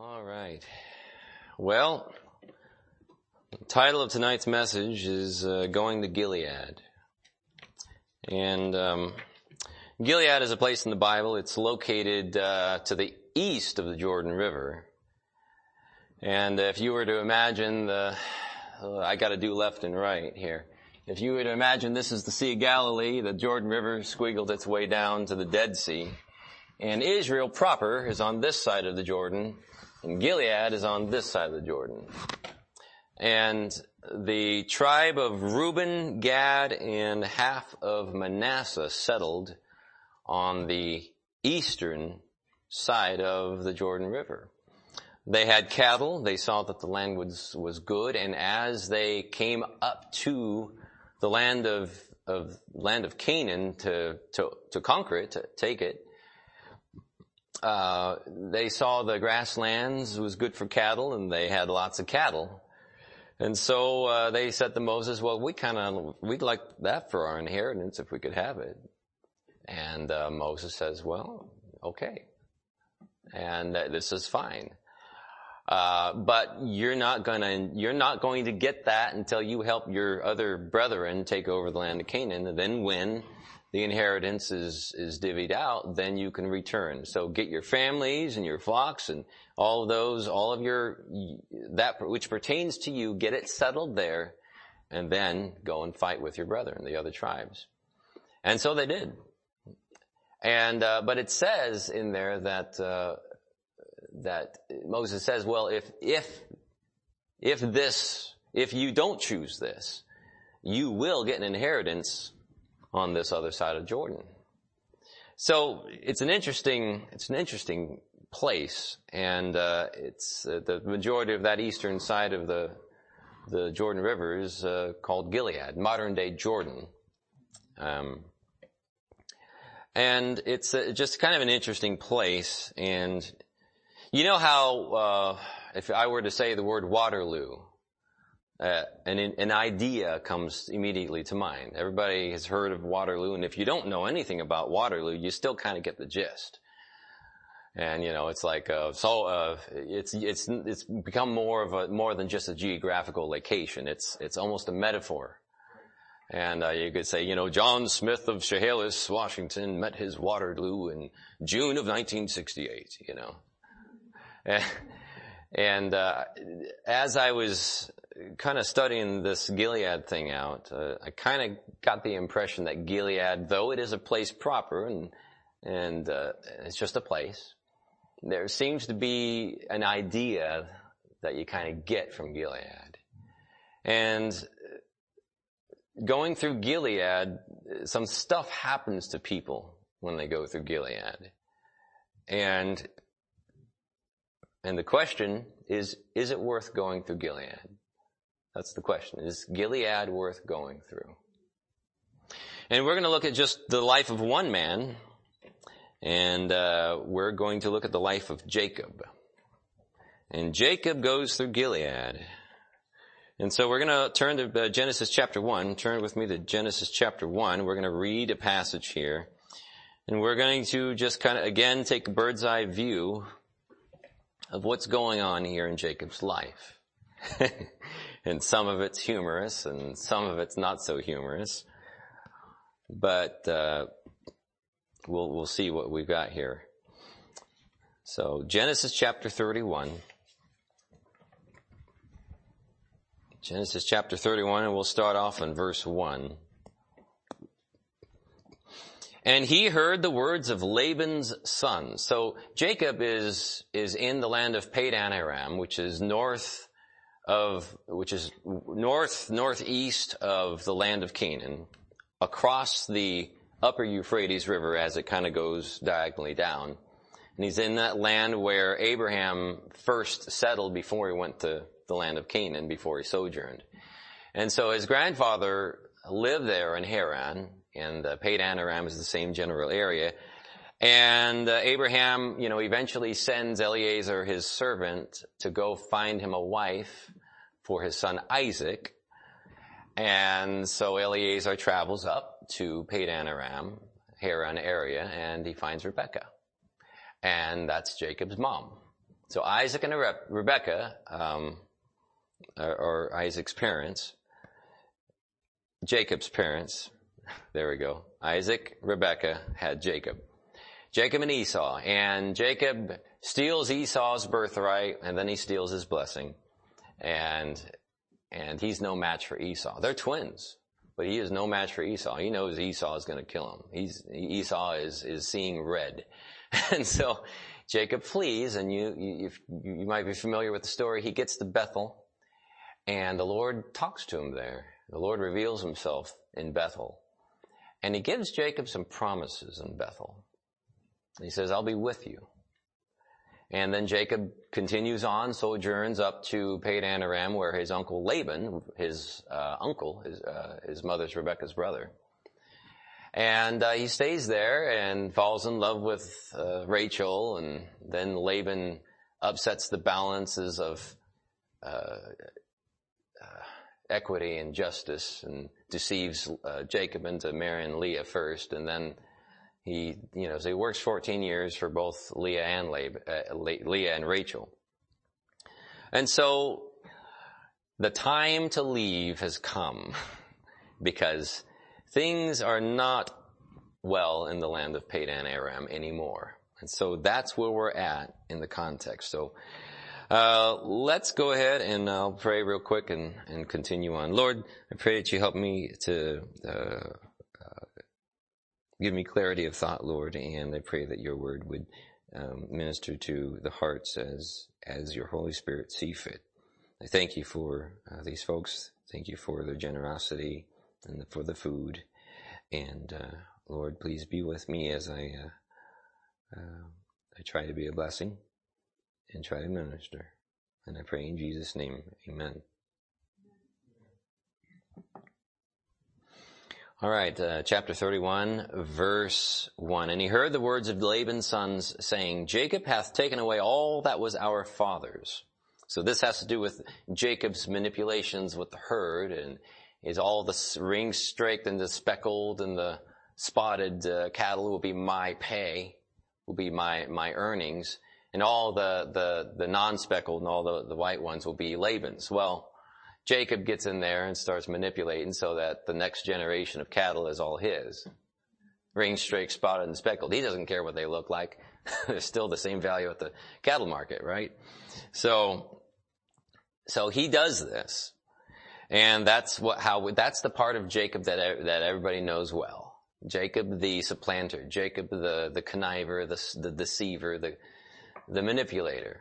All right. Well, the title of tonight's message is uh, Going to Gilead. And um, Gilead is a place in the Bible. It's located uh, to the east of the Jordan River. And if you were to imagine the, uh, I got to do left and right here. If you were to imagine this is the Sea of Galilee, the Jordan River squiggled its way down to the Dead Sea, and Israel proper is on this side of the Jordan, Gilead is on this side of the Jordan. And the tribe of Reuben, Gad, and half of Manasseh settled on the eastern side of the Jordan River. They had cattle. They saw that the land was, was good. And as they came up to the land of, of land of Canaan to, to, to conquer it, to take it, uh, they saw the grasslands was good for cattle and they had lots of cattle. And so, uh, they said to Moses, well, we kind of, we'd like that for our inheritance if we could have it. And, uh, Moses says, well, okay. And this is fine. Uh, but you're not gonna, you're not going to get that until you help your other brethren take over the land of Canaan. And then when the inheritance is, is divvied out, then you can return. So get your families and your flocks and all of those, all of your, that which pertains to you, get it settled there, and then go and fight with your brethren, the other tribes. And so they did. And, uh, but it says in there that, uh, that Moses says, well, if, if, if this, if you don't choose this, you will get an inheritance on this other side of Jordan. So it's an interesting, it's an interesting place, and uh, it's uh, the majority of that eastern side of the the Jordan River is uh, called Gilead, modern day Jordan. Um, and it's uh, just kind of an interesting place. And you know how, uh, if I were to say the word Waterloo, uh, an, an idea comes immediately to mind. Everybody has heard of Waterloo, and if you don't know anything about Waterloo, you still kind of get the gist. And you know, it's like uh, so. Uh, it's it's it's become more of a more than just a geographical location. It's it's almost a metaphor. And uh, you could say, you know, John Smith of Chehalis, Washington, met his Waterloo in June of 1968. You know, and, and uh, as I was kind of studying this Gilead thing out, uh, I kind of got the impression that Gilead, though it is a place proper and and uh, it's just a place, there seems to be an idea that you kind of get from Gilead, and going through Gilead, some stuff happens to people when they go through Gilead, and and the question is, is it worth going through Gilead? That's the question. Is Gilead worth going through? And we're going to look at just the life of one man, and uh, we're going to look at the life of Jacob. And Jacob goes through Gilead. And so we're going to turn to uh, Genesis chapter 1. Turn with me to Genesis chapter 1. We're going to read a passage here. And we're going to just kind of, again, take a bird's eye view of what's going on here in Jacob's life. and some of it's humorous and some of it's not so humorous. But uh, we'll we'll see what we've got here. So Genesis chapter 31. Genesis chapter 31 and we'll start off in verse 1. And he heard the words of Laban's son. So Jacob is, is in the land of Padan Aram, which is north of, which is north, northeast of the land of Canaan, across the upper Euphrates River as it kind of goes diagonally down. And he's in that land where Abraham first settled before he went to the land of Canaan, before he sojourned. And so his grandfather lived there in Haran, and uh, Padan Aram is the same general area. And uh, Abraham, you know, eventually sends Eliezer, his servant, to go find him a wife for his son Isaac. And so Eliezer travels up to Padan Aram, Haran area, and he finds Rebecca. And that's Jacob's mom. So Isaac and Rebecca, um, or, or Isaac's parents, Jacob's parents, there we go. Isaac, Rebecca had Jacob. Jacob and Esau. And Jacob steals Esau's birthright and then he steals his blessing. And, and he's no match for Esau. They're twins, but he is no match for Esau. He knows Esau is going to kill him. He's, Esau is, is seeing red. And so Jacob flees and you, you, you might be familiar with the story. He gets to Bethel and the Lord talks to him there. The Lord reveals himself in Bethel. And he gives Jacob some promises in Bethel. He says, I'll be with you. And then Jacob continues on, sojourns up to Padan Aram, where his uncle Laban, his uh, uncle, his, uh, his mother's Rebecca's brother, and uh, he stays there and falls in love with uh, Rachel, and then Laban upsets the balances of uh, uh, equity and justice, and deceives Jacob into marrying Leah first, and then he, you know, so he works 14 years for both Leah and Lab, uh, Leah and Rachel. And so the time to leave has come because things are not well in the land of Padan Aram anymore. And so that's where we're at in the context. So, uh, let's go ahead and I'll pray real quick and, and continue on. Lord, I pray that you help me to, uh, Give me clarity of thought, Lord, and I pray that your word would um, minister to the hearts as as your Holy Spirit see fit. I thank you for uh, these folks. Thank you for their generosity and for the food. And uh, Lord, please be with me as I uh, uh, I try to be a blessing and try to minister. And I pray in Jesus' name, Amen. All right, uh, chapter 31, verse 1. And he heard the words of Laban's sons saying, Jacob hath taken away all that was our father's. So this has to do with Jacob's manipulations with the herd and is all the rings streaked and the speckled and the spotted uh, cattle will be my pay, will be my, my earnings. And all the, the, the non-speckled and all the, the white ones will be Laban's. Well, Jacob gets in there and starts manipulating so that the next generation of cattle is all his. Ring, streak, spotted, and speckled. He doesn't care what they look like. They're still the same value at the cattle market, right? So, so he does this. And that's what, how, that's the part of Jacob that, that everybody knows well. Jacob the supplanter, Jacob the, the conniver, the, the deceiver, the, the manipulator.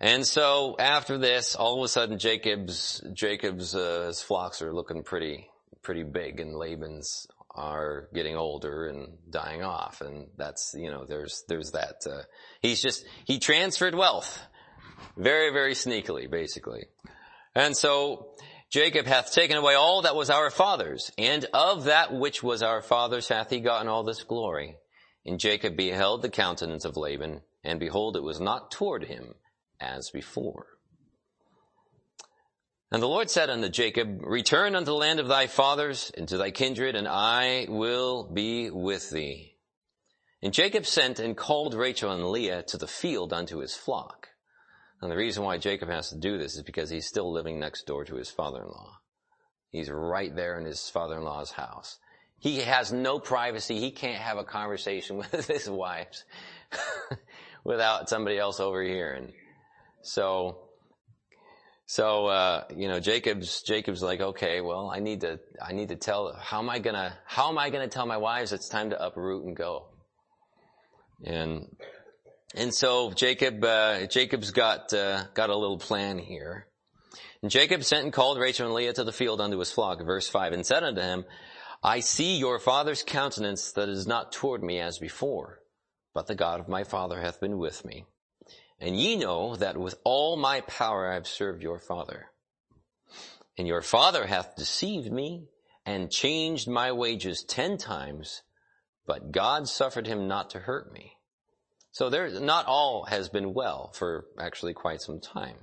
And so after this, all of a sudden Jacob's, Jacob's, uh, his flocks are looking pretty, pretty big and Laban's are getting older and dying off. And that's, you know, there's, there's that, uh, he's just, he transferred wealth very, very sneakily, basically. And so Jacob hath taken away all that was our father's, and of that which was our father's hath he gotten all this glory. And Jacob beheld the countenance of Laban, and behold, it was not toward him as before. And the Lord said unto Jacob, Return unto the land of thy fathers and to thy kindred, and I will be with thee. And Jacob sent and called Rachel and Leah to the field unto his flock. And the reason why Jacob has to do this is because he's still living next door to his father-in-law. He's right there in his father-in-law's house. He has no privacy. He can't have a conversation with his wives without somebody else overhearing. So, so, uh, you know, Jacob's, Jacob's like, okay, well, I need to, I need to tell, how am I gonna, how am I gonna tell my wives it's time to uproot and go? And, and so Jacob, uh, Jacob's got, uh, got a little plan here. And Jacob sent and called Rachel and Leah to the field unto his flock, verse 5, and said unto him, I see your father's countenance that is not toward me as before, but the God of my father hath been with me. And ye know that with all my power I have served your father. And your father hath deceived me and changed my wages ten times, but God suffered him not to hurt me. So there, not all has been well for actually quite some time.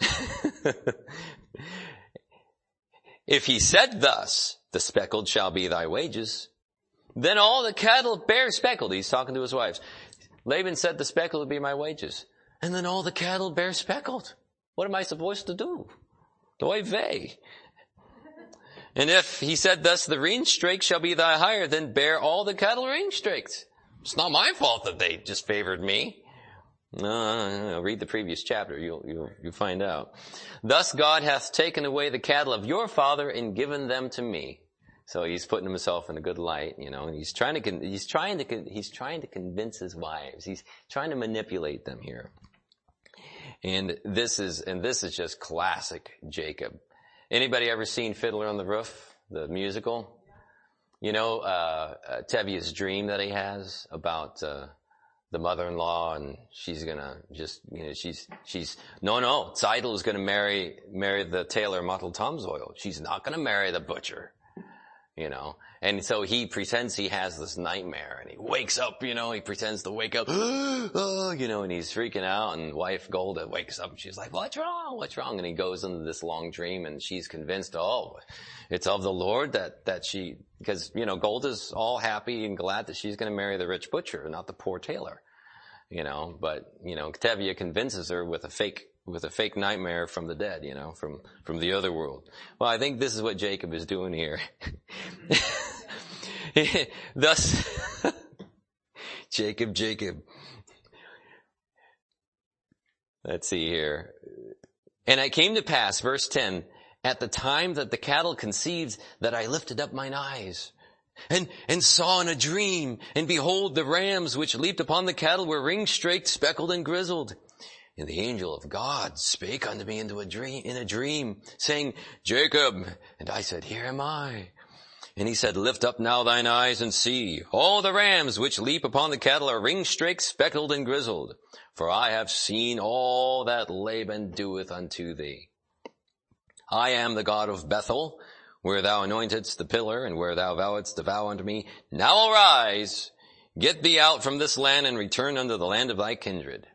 if he said thus, the speckled shall be thy wages, then all the cattle bear speckled. He's talking to his wives Laban said the speckle would be my wages. And then all the cattle bear speckled. What am I supposed to do? Oy vey. And if he said thus, the ring strake shall be thy hire, then bear all the cattle ring strakes. It's not my fault that they just favored me. Uh, no, read the previous chapter. You'll, you'll, you'll find out. Thus God hath taken away the cattle of your father and given them to me. So he's putting himself in a good light, you know, and he's trying to, he's trying to, he's trying to convince his wives. He's trying to manipulate them here. And this is, and this is just classic Jacob. Anybody ever seen Fiddler on the Roof, the musical? You know, uh, uh dream that he has about, uh, the mother-in-law and she's gonna just, you know, she's, she's, no, no, Tzeitel is gonna marry, marry the tailor Muttle Oil. She's not gonna marry the butcher you know. And so he pretends he has this nightmare and he wakes up, you know, he pretends to wake up, oh, you know, and he's freaking out and wife Golde wakes up and she's like, what's wrong? What's wrong? And he goes into this long dream and she's convinced, oh, it's of the Lord that, that she, because, you know, Golde's all happy and glad that she's going to marry the rich butcher, not the poor tailor. You know, but, you know, Tevye convinces her with a fake with a fake nightmare from the dead, you know, from, from the other world. Well, I think this is what Jacob is doing here. Thus, Jacob, Jacob. Let's see here. And it came to pass, verse 10, at the time that the cattle conceived that I lifted up mine eyes and, and saw in a dream and behold the rams which leaped upon the cattle were ring straked, speckled and grizzled. And the angel of God spake unto me into a dream, in a dream, saying, Jacob. And I said, Here am I. And he said, Lift up now thine eyes and see. All the rams which leap upon the cattle are ring-straked, speckled, and grizzled. For I have seen all that Laban doeth unto thee. I am the God of Bethel, where thou anointedst the pillar, and where thou vowedst to vow unto me. Now arise, get thee out from this land, and return unto the land of thy kindred.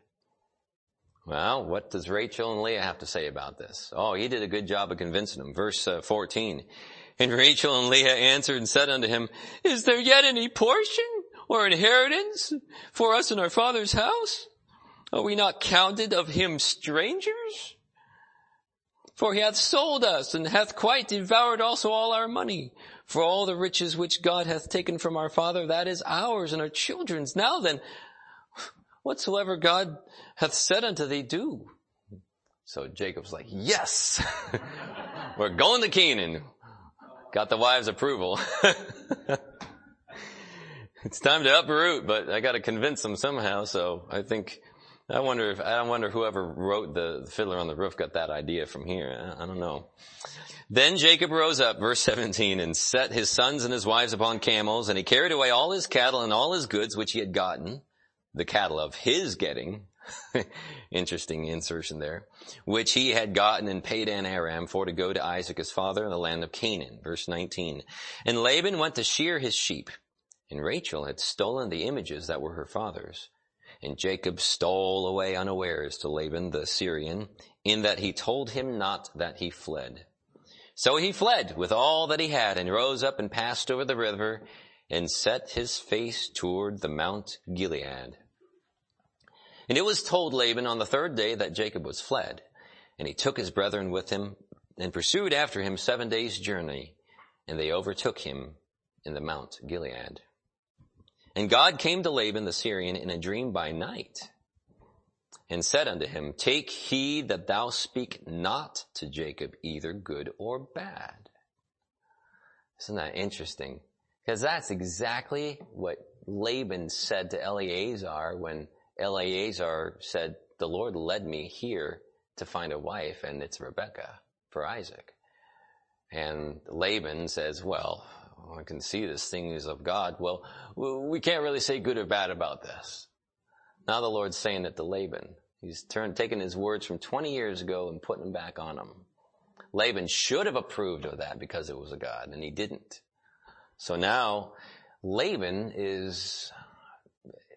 Well, what does Rachel and Leah have to say about this? Oh, he did a good job of convincing them. Verse uh, 14. And Rachel and Leah answered and said unto him, Is there yet any portion or inheritance for us in our father's house? Are we not counted of him strangers? For he hath sold us and hath quite devoured also all our money. For all the riches which God hath taken from our father, that is ours and our children's. Now then, whatsoever God hath said unto thee, do. So Jacob's like, yes, we're going to Canaan. Got the wives approval. it's time to uproot, but I got to convince them somehow. So I think I wonder if I wonder whoever wrote the, the Fiddler on the Roof got that idea from here. I, I don't know. Then Jacob rose up, verse 17, and set his sons and his wives upon camels, and he carried away all his cattle and all his goods which he had gotten the cattle of his getting. Interesting insertion there. Which he had gotten in Padan Aram for to go to Isaac his father in the land of Canaan. Verse 19. And Laban went to shear his sheep. And Rachel had stolen the images that were her father's. And Jacob stole away unawares to Laban the Syrian, in that he told him not that he fled. So he fled with all that he had and rose up and passed over the river and set his face toward the Mount Gilead. And it was told Laban on the third day that Jacob was fled, and he took his brethren with him and pursued after him seven days journey, and they overtook him in the Mount Gilead. And God came to Laban the Syrian in a dream by night, and said unto him, Take heed that thou speak not to Jacob either good or bad. Isn't that interesting? Because that's exactly what Laban said to Eliezer when Eliezer said, the Lord led me here to find a wife and it's Rebecca for Isaac. And Laban says, well, Oh, I can see this thing is of God. Well, we can't really say good or bad about this. Now the Lord's saying it to Laban. He's turned, taken his words from 20 years ago and putting them back on him. Laban should have approved of that because it was a God and he didn't. So now Laban is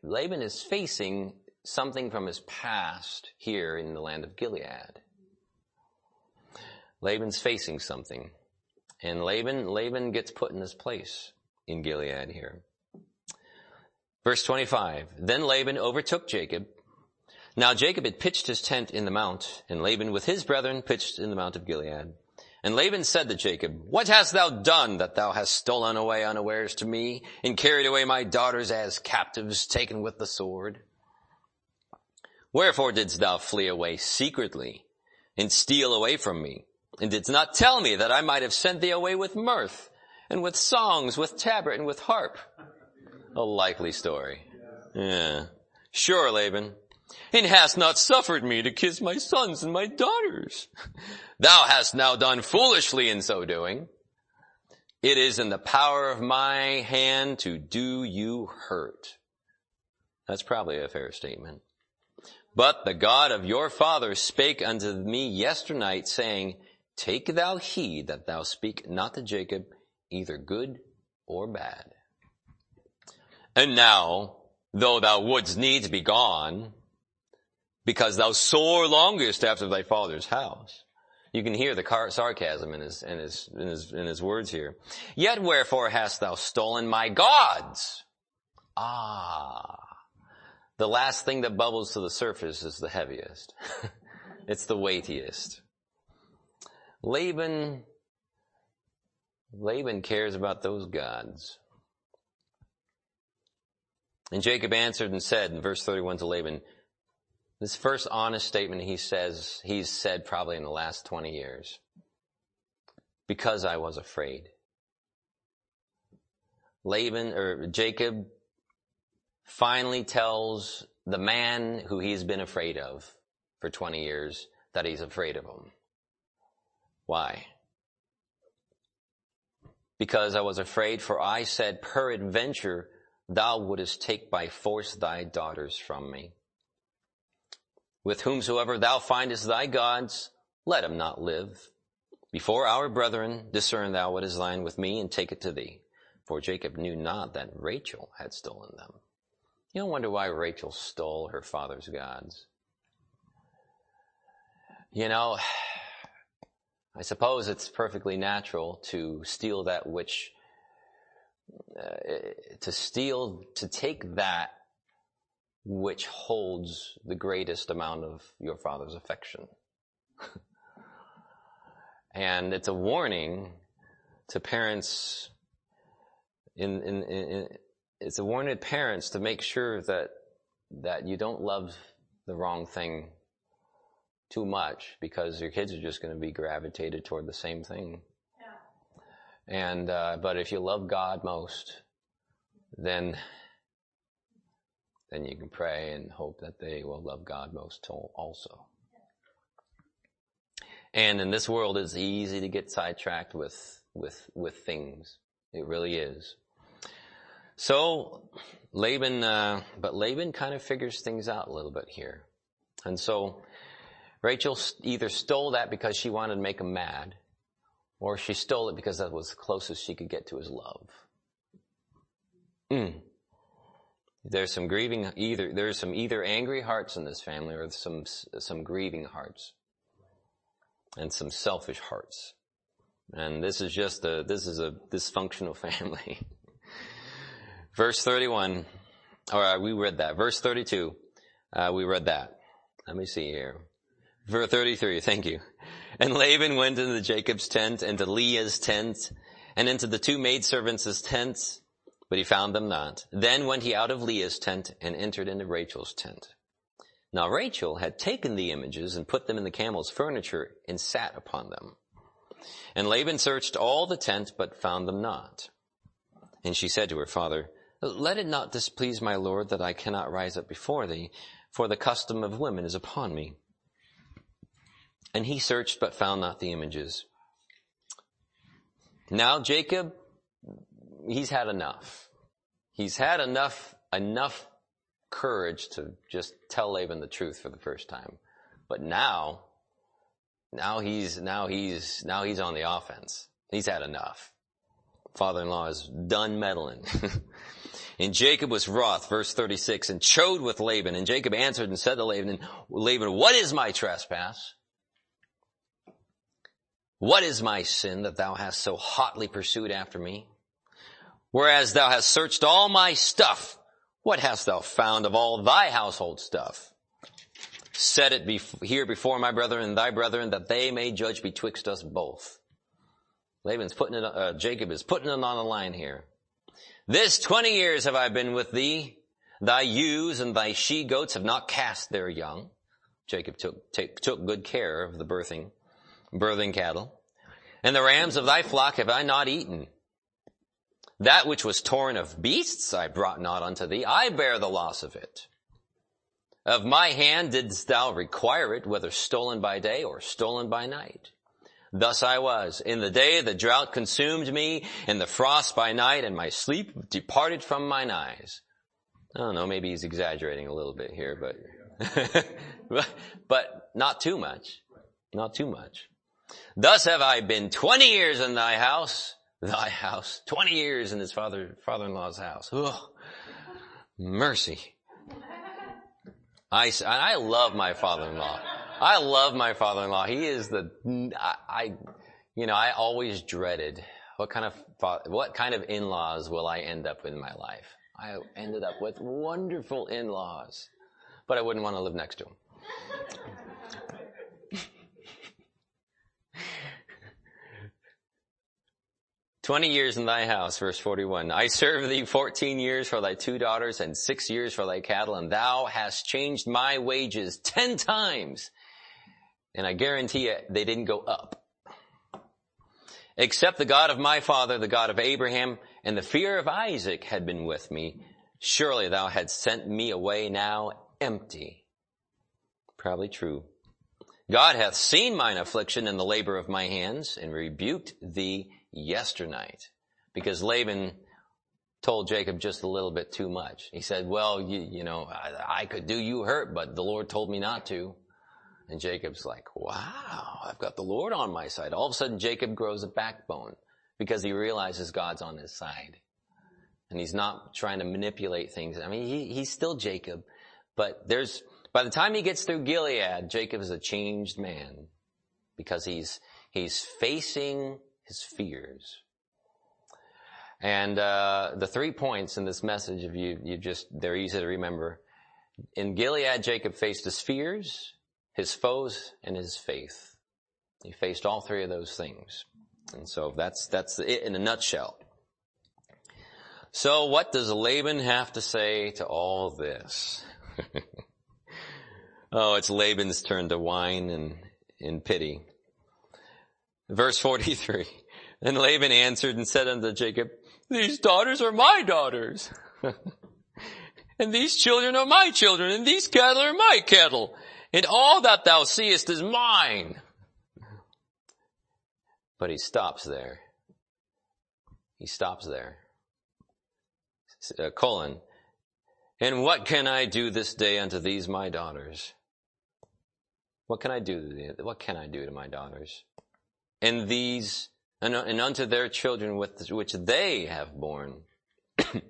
Laban is facing something from his past here in the land of Gilead. Laban's facing something. And Laban, Laban gets put in this place in Gilead here. Verse 25. Then Laban overtook Jacob. Now Jacob had pitched his tent in the mount, and Laban with his brethren pitched in the mount of Gilead. And Laban said to Jacob, What hast thou done that thou hast stolen away unawares to me, and carried away my daughters as captives taken with the sword? Wherefore didst thou flee away secretly, and steal away from me, and didst not tell me that I might have sent thee away with mirth, and with songs, with tabret, and with harp? A likely story. Yeah. Sure, Laban. And hast not suffered me to kiss my sons and my daughters. Thou hast now done foolishly in so doing. It is in the power of my hand to do you hurt. That's probably a fair statement. But the God of your father spake unto me yesternight saying, take thou heed that thou speak not to Jacob either good or bad. And now, though thou wouldst needs be gone, because thou sore longest after thy father's house. You can hear the car- sarcasm in his, in his, in his, in his words here. Yet wherefore hast thou stolen my gods? Ah. The last thing that bubbles to the surface is the heaviest. it's the weightiest. Laban, Laban cares about those gods. And Jacob answered and said in verse 31 to Laban, this first honest statement he says, he's said probably in the last 20 years. Because I was afraid. Laban, or Jacob, finally tells the man who he's been afraid of for 20 years that he's afraid of him. Why? Because I was afraid, for I said, peradventure thou wouldest take by force thy daughters from me. With whomsoever thou findest thy gods, let him not live. Before our brethren, discern thou what is thine with me, and take it to thee. For Jacob knew not that Rachel had stolen them. You don't wonder why Rachel stole her father's gods. You know, I suppose it's perfectly natural to steal that which uh, to steal, to take that which holds the greatest amount of your father's affection. and it's a warning to parents in, in, in, it's a warning to parents to make sure that, that you don't love the wrong thing too much because your kids are just going to be gravitated toward the same thing. And, uh, but if you love God most, then, then you can pray and hope that they will love God most also. And in this world, it's easy to get sidetracked with, with, with things. It really is. So, Laban, uh, but Laban kind of figures things out a little bit here. And so, Rachel either stole that because she wanted to make him mad, or she stole it because that was the closest she could get to his love. Mm. There's some grieving either, there's some either angry hearts in this family or some, some grieving hearts. And some selfish hearts. And this is just a, this is a dysfunctional family. Verse 31, or uh, we read that. Verse 32, uh, we read that. Let me see here. Verse 33, thank you. And Laban went into Jacob's tent, into Leah's tent, and into the two maidservants' tents, but he found them not. Then went he out of Leah's tent and entered into Rachel's tent. Now Rachel had taken the images and put them in the camel's furniture and sat upon them. And Laban searched all the tent, but found them not. And she said to her father, Let it not displease my lord that I cannot rise up before thee, for the custom of women is upon me. And he searched but found not the images. Now Jacob, he's had enough. He's had enough, enough courage to just tell Laban the truth for the first time. But now, now he's, now he's, now he's on the offense. He's had enough. Father-in-law is done meddling. and Jacob was wroth, verse 36, and chode with Laban. And Jacob answered and said to Laban, Laban, what is my trespass? What is my sin that thou hast so hotly pursued after me? Whereas thou hast searched all my stuff What hast thou found of all thy household stuff? Set it here before my brethren and thy brethren that they may judge betwixt us both. Laban's putting it, uh, Jacob is putting it on the line here. This twenty years have I been with thee. Thy ewes and thy she goats have not cast their young. Jacob took, took good care of the birthing, birthing cattle. And the rams of thy flock have I not eaten. That which was torn of beasts I brought not unto thee. I bear the loss of it. Of my hand didst thou require it, whether stolen by day or stolen by night. Thus I was. In the day the drought consumed me, and the frost by night, and my sleep departed from mine eyes. I don't know, maybe he's exaggerating a little bit here, but, but not too much. Not too much. Thus have I been twenty years in thy house, thy house, 20 years in his father, father-in-law's house. Ugh. Mercy. I, I love my father-in-law. I love my father-in-law. He is the, I, I, you know, I always dreaded what kind of, what kind of in-laws will I end up with in my life? I ended up with wonderful in-laws, but I wouldn't want to live next to them. 20 years in thy house, verse 41. I served thee 14 years for thy two daughters and six years for thy cattle, and thou hast changed my wages 10 times. And I guarantee you, they didn't go up. Except the God of my father, the God of Abraham, and the fear of Isaac had been with me. Surely thou hadst sent me away now empty. Probably true. God hath seen mine affliction and the labor of my hands, and rebuked thee yesternight because Laban told Jacob just a little bit too much. He said, well, you, you know, I, I, could do you hurt, but the Lord told me not to. And Jacob's like, wow, I've got the Lord on my side. All of a sudden Jacob grows a backbone because he realizes God's on his side. And he's not trying to manipulate things. I mean, he, he's still Jacob, but there's, by the time he gets through Gilead, Jacob is a changed man because he's, he's facing his fears. And uh, the three points in this message, if you you just they're easy to remember. In Gilead, Jacob faced his fears, his foes, and his faith. He faced all three of those things, and so that's that's it in a nutshell. So, what does Laban have to say to all this? oh, it's Laban's turn to whine and in pity. Verse 43. And Laban answered and said unto Jacob, These daughters are my daughters. and these children are my children, and these cattle are my cattle. And all that thou seest is mine. But he stops there. He stops there. Uh, colon. And what can I do this day unto these my daughters? What can I do? What can I do to my daughters? And these and, and unto their children with, which they have borne.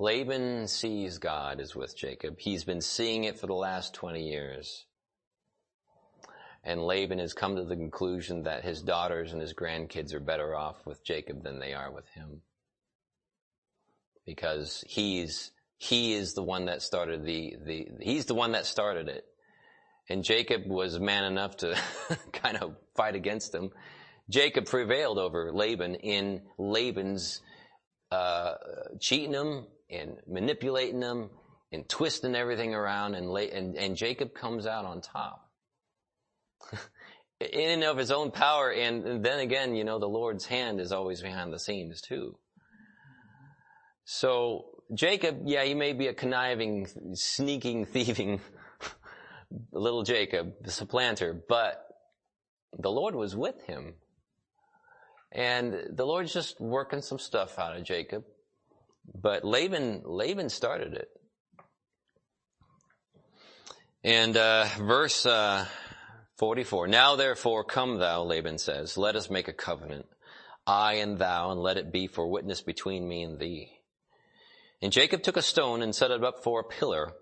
Laban sees God is with Jacob. He's been seeing it for the last 20 years. And Laban has come to the conclusion that his daughters and his grandkids are better off with Jacob than they are with him. Because he's, he is the one that started the, the, he's the one that started it. And Jacob was man enough to kind of fight against him. Jacob prevailed over Laban in Laban's uh, cheating him and manipulating him and twisting everything around, and, and, and Jacob comes out on top. in and of his own power, and then again, you know, the Lord's hand is always behind the scenes too. So Jacob, yeah, he may be a conniving, sneaking, thieving little Jacob, the supplanter, but the Lord was with him. And the Lord's just working some stuff out of Jacob. But Laban, Laban started it. And, uh, verse, uh, 44. Now therefore come thou, Laban says, let us make a covenant, I and thou, and let it be for witness between me and thee. And Jacob took a stone and set it up for a pillar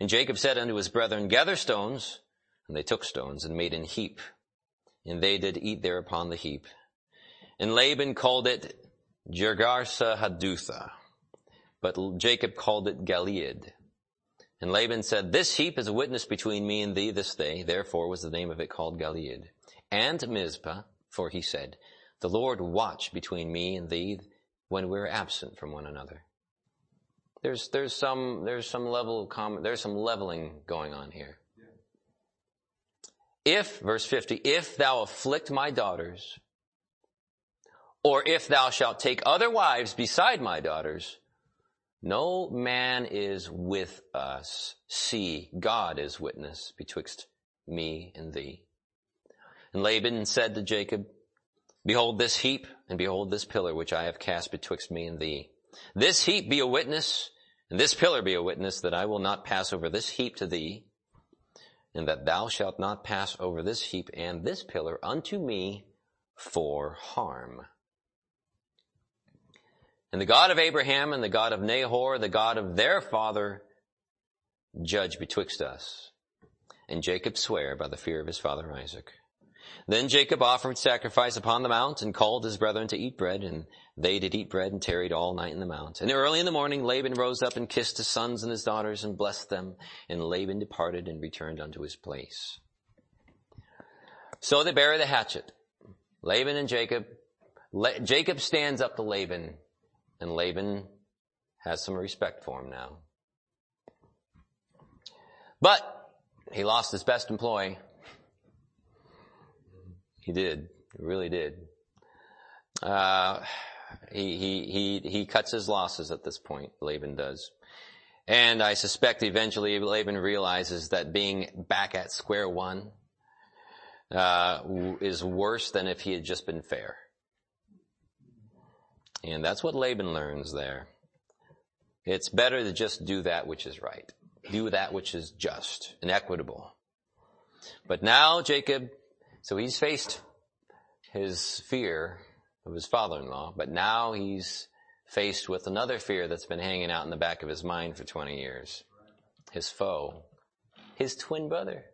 and Jacob said unto his brethren, Gather stones. And they took stones and made an heap. And they did eat there upon the heap. And Laban called it Jegarsahadutha, but Jacob called it Galeed. And Laban said, This heap is a witness between me and thee this day. Therefore was the name of it called Galeed. And Mizpah, for he said, The Lord watch between me and thee when we're absent from one another. There's, there's some, there's some level of common, there's some leveling going on here. If, verse 50, if thou afflict my daughters, or if thou shalt take other wives beside my daughters, no man is with us. See, God is witness betwixt me and thee. And Laban said to Jacob, Behold this heap, and behold this pillar which I have cast betwixt me and thee. This heap be a witness, and this pillar be a witness that I will not pass over this heap to thee, and that thou shalt not pass over this heap and this pillar unto me for harm. And the God of Abraham and the God of Nahor, the God of their father, judge betwixt us. And Jacob sware by the fear of his father Isaac. Then Jacob offered sacrifice upon the mount and called his brethren to eat bread, and they did eat bread and tarried all night in the mount. And early in the morning Laban rose up and kissed his sons and his daughters and blessed them, and Laban departed and returned unto his place. So they bury the hatchet. Laban and Jacob. La- Jacob stands up to Laban and Laban has some respect for him now. But he lost his best employee. He did. He really did. Uh, he, he, he, he cuts his losses at this point, Laban does. And I suspect eventually Laban realizes that being back at square one, uh, is worse than if he had just been fair. And that's what Laban learns there. It's better to just do that which is right. Do that which is just and equitable. But now Jacob, so he's faced his fear of his father-in-law, but now he's faced with another fear that's been hanging out in the back of his mind for 20 years. His foe. His twin brother.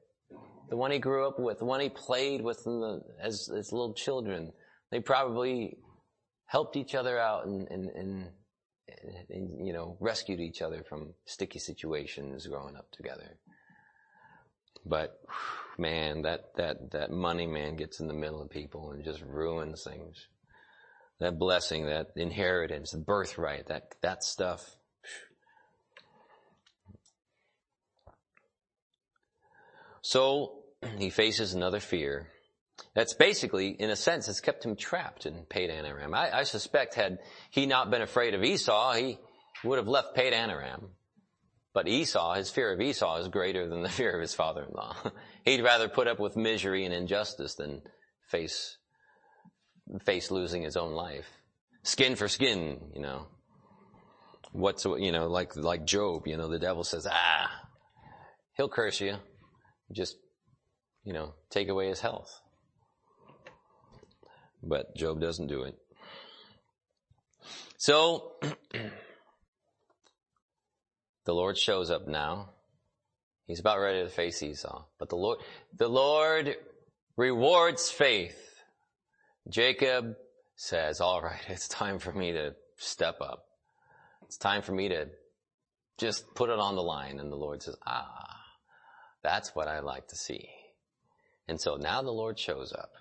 The one he grew up with, the one he played with the, as, as little children. They probably helped each other out and, and, and, and, you know, rescued each other from sticky situations growing up together. But man, that, that, that money man gets in the middle of people and just ruins things. That blessing, that inheritance, the birthright, that, that stuff. So he faces another fear that's basically, in a sense, has kept him trapped in Padan Aram. I, I suspect had he not been afraid of Esau, he would have left Padan Aram. But Esau, his fear of Esau is greater than the fear of his father-in-law. He'd rather put up with misery and injustice than face, face losing his own life. Skin for skin, you know. What's, you know, like, like Job, you know, the devil says, ah, he'll curse you. Just, you know, take away his health. But Job doesn't do it. So, the Lord shows up now. He's about ready to face Esau. But the Lord, the Lord rewards faith. Jacob says, all right, it's time for me to step up. It's time for me to just put it on the line. And the Lord says, ah, that's what I like to see. And so now the Lord shows up.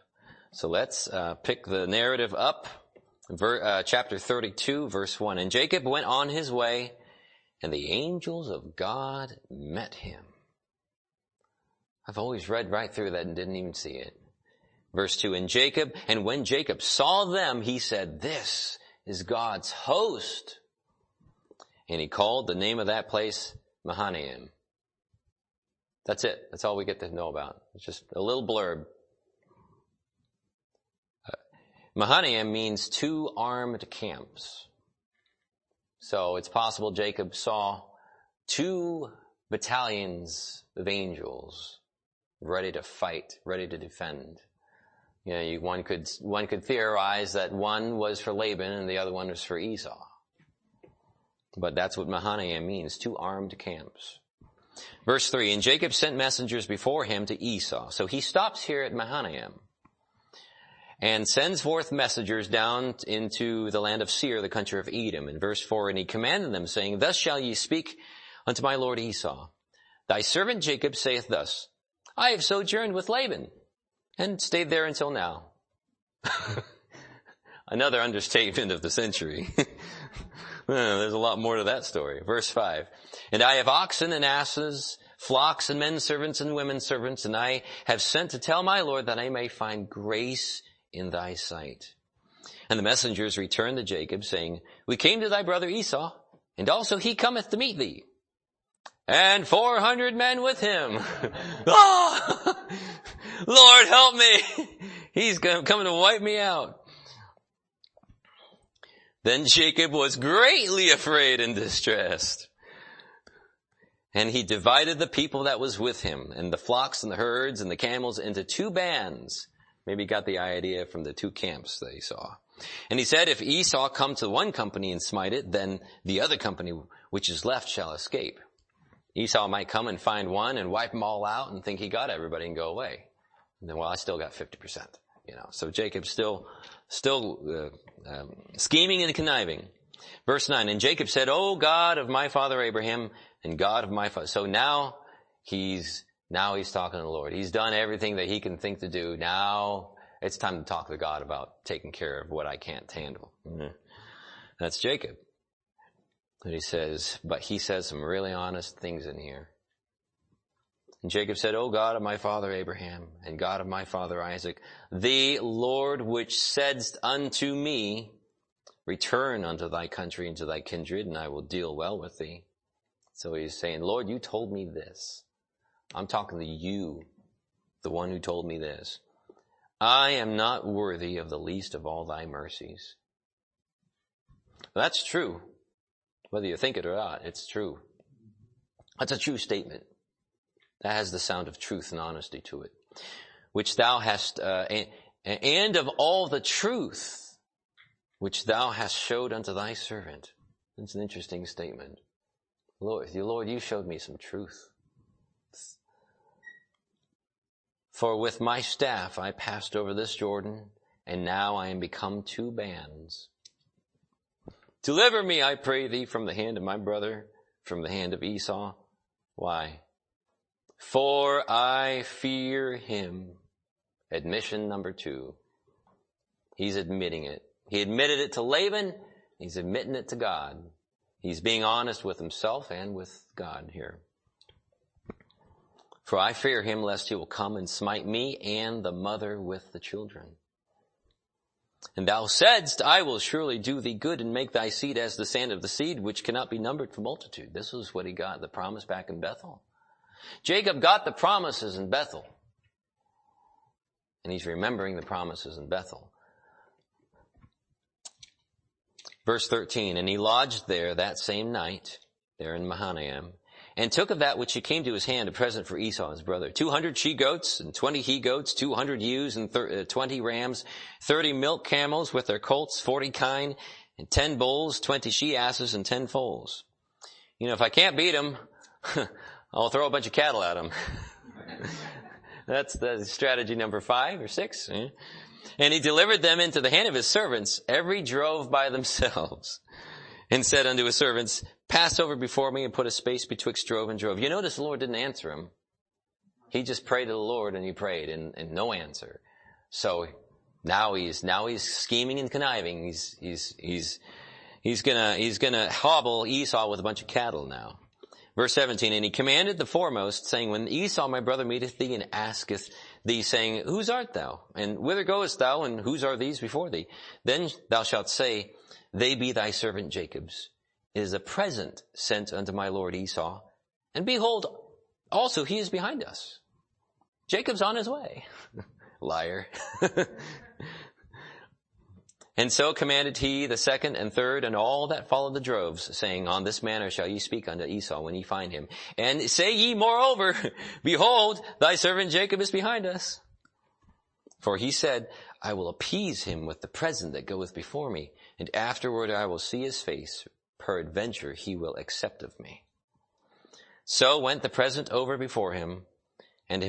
So let's uh, pick the narrative up. Ver, uh, chapter 32, verse 1. And Jacob went on his way, and the angels of God met him. I've always read right through that and didn't even see it. Verse 2, and Jacob, and when Jacob saw them, he said, this is God's host. And he called the name of that place Mahanaim. That's it. That's all we get to know about. It's just a little blurb. Uh, Mahanaim means two armed camps. So it's possible Jacob saw two battalions of angels ready to fight, ready to defend. You know, you, one could, one could theorize that one was for Laban and the other one was for Esau. But that's what Mahanaim means, two armed camps. Verse 3, and Jacob sent messengers before him to Esau. So he stops here at Mahanaim. And sends forth messengers down into the land of Seir, the country of Edom. In verse 4, and he commanded them, saying, Thus shall ye speak unto my lord Esau. Thy servant Jacob saith thus, I have sojourned with Laban, and stayed there until now. Another understatement of the century. There's a lot more to that story. Verse 5. And I have oxen and asses, flocks and men servants and women servants, and I have sent to tell my Lord that I may find grace in thy sight. And the messengers returned to Jacob, saying, We came to thy brother Esau, and also he cometh to meet thee. And four hundred men with him. oh, Lord help me. He's coming to wipe me out. Then Jacob was greatly afraid and distressed. And he divided the people that was with him and the flocks and the herds and the camels into two bands Maybe got the idea from the two camps they saw. And he said, if Esau come to one company and smite it, then the other company which is left shall escape. Esau might come and find one and wipe them all out and think he got everybody and go away. And then, well, I still got 50%, you know. So Jacob's still, still, uh, um, scheming and conniving. Verse 9, and Jacob said, O God of my father Abraham and God of my father. So now he's now he's talking to the Lord. He's done everything that he can think to do. Now it's time to talk to God about taking care of what I can't handle. Mm-hmm. That's Jacob. And he says, but he says some really honest things in here. And Jacob said, O God of my father Abraham and God of my father Isaac, the Lord which saidst unto me, return unto thy country and to thy kindred and I will deal well with thee. So he's saying, Lord, you told me this. I'm talking to you, the one who told me this. I am not worthy of the least of all thy mercies. That's true. Whether you think it or not, it's true. That's a true statement. That has the sound of truth and honesty to it. Which thou hast, uh, and, and of all the truth which thou hast showed unto thy servant. That's an interesting statement. Lord, Lord, you showed me some truth. For with my staff I passed over this Jordan, and now I am become two bands. Deliver me, I pray thee, from the hand of my brother, from the hand of Esau. Why? For I fear him. Admission number two. He's admitting it. He admitted it to Laban. He's admitting it to God. He's being honest with himself and with God here. For I fear him lest he will come and smite me and the mother with the children. And thou saidst, I will surely do thee good and make thy seed as the sand of the seed, which cannot be numbered for multitude. This was what he got, the promise back in Bethel. Jacob got the promises in Bethel. And he's remembering the promises in Bethel. Verse 13, and he lodged there that same night, there in Mahanaim, and took of that which he came to his hand a present for Esau his brother. Two hundred she goats and twenty he goats, two hundred ewes and thir- uh, twenty rams, thirty milk camels with their colts, forty kine, and ten bulls, twenty she asses, and ten foals. You know, if I can't beat them, I'll throw a bunch of cattle at them. That's the strategy number five or six. And he delivered them into the hand of his servants, every drove by themselves, and said unto his servants, pass over before me and put a space betwixt drove and drove. You notice the Lord didn't answer him. He just prayed to the Lord and he prayed and, and no answer. So now he's, now he's scheming and conniving. He's, he's, he's, he's gonna, he's gonna hobble Esau with a bunch of cattle now. Verse 17, and he commanded the foremost, saying, When Esau my brother meeteth thee and asketh thee, saying, Whose art thou? And whither goest thou? And whose are these before thee? Then thou shalt say, They be thy servant Jacob's It is a present sent unto my lord Esau. And behold, also he is behind us. Jacob's on his way. Liar. and so commanded he the second and third and all that followed the droves, saying, On this manner shall ye speak unto Esau when ye find him. And say ye moreover, Behold, thy servant Jacob is behind us. For he said, I will appease him with the present that goeth before me, and afterward I will see his face, peradventure he will accept of me. So went the present over before him, and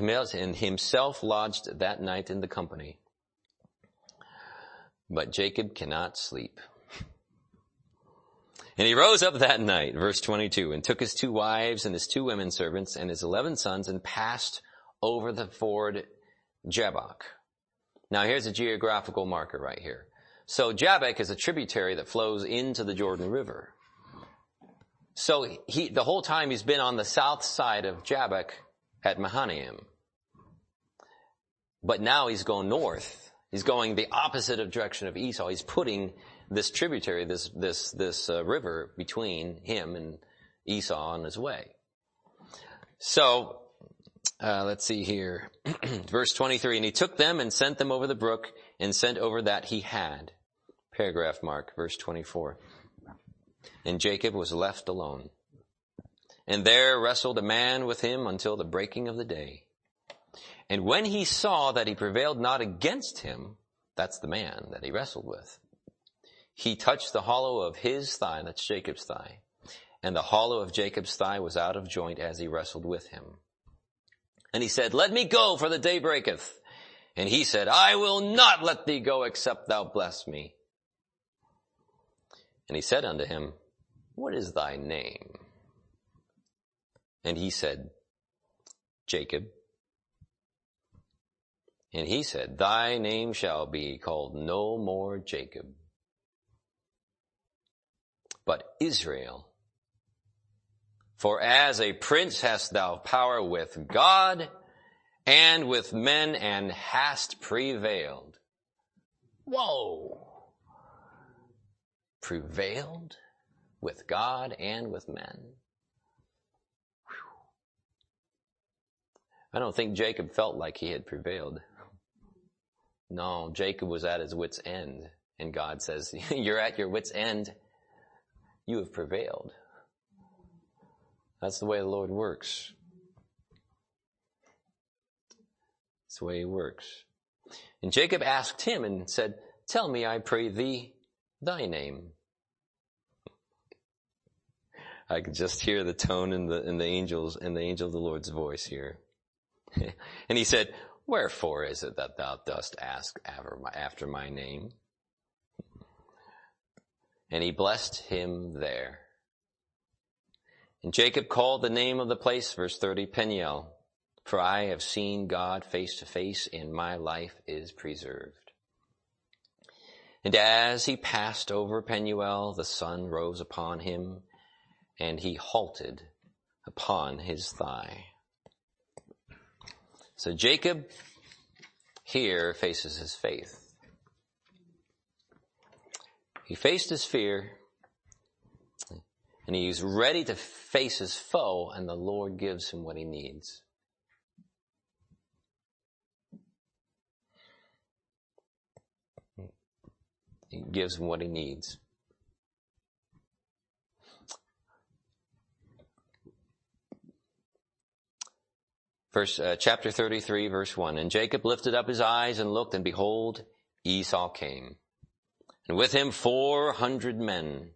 himself lodged that night in the company. but Jacob cannot sleep. And he rose up that night, verse 22, and took his two wives and his two women servants and his eleven sons and passed over the ford Jabbok. Now here's a geographical marker right here. So Jabbok is a tributary that flows into the Jordan River. So he, the whole time he's been on the south side of Jabbok at Mahanaim. But now he's going north. He's going the opposite of direction of Esau. He's putting this tributary, this, this, this uh, river between him and Esau on his way. So, uh, let's see here. Verse 23, and he took them and sent them over the brook and sent over that he had. Paragraph mark, verse 24. And Jacob was left alone. And there wrestled a man with him until the breaking of the day. And when he saw that he prevailed not against him, that's the man that he wrestled with, he touched the hollow of his thigh, that's Jacob's thigh, and the hollow of Jacob's thigh was out of joint as he wrestled with him. And he said, let me go for the day breaketh. And he said, I will not let thee go except thou bless me. And he said unto him, what is thy name? And he said, Jacob. And he said, thy name shall be called no more Jacob, but Israel. For as a prince hast thou power with God and with men and hast prevailed. Whoa! Prevailed with God and with men. I don't think Jacob felt like he had prevailed. No, Jacob was at his wit's end. And God says, you're at your wit's end you have prevailed. That's the way the Lord works. That's the way he works. And Jacob asked him and said, Tell me, I pray thee, thy name. I could just hear the tone in the in the angels in the angel of the Lord's voice here. and he said, Wherefore is it that thou dost ask after my, after my name? and he blessed him there. And Jacob called the name of the place, verse 30, Peniel, for I have seen God face to face and my life is preserved. And as he passed over Penuel, the sun rose upon him and he halted upon his thigh. So Jacob here faces his faith. He faced his fear and he's ready to face his foe and the Lord gives him what he needs. Gives him what he needs. Verse, uh, chapter 33 verse 1. And Jacob lifted up his eyes and looked and behold, Esau came and with him four hundred men.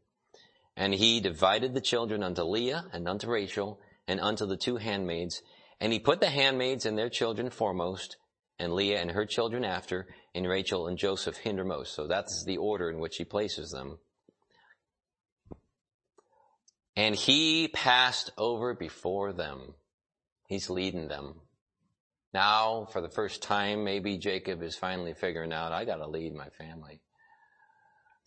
And he divided the children unto Leah and unto Rachel and unto the two handmaids. And he put the handmaids and their children foremost, and Leah and her children after, and Rachel and Joseph hindermost. So that's the order in which he places them. And he passed over before them. He's leading them. Now, for the first time, maybe Jacob is finally figuring out, I gotta lead my family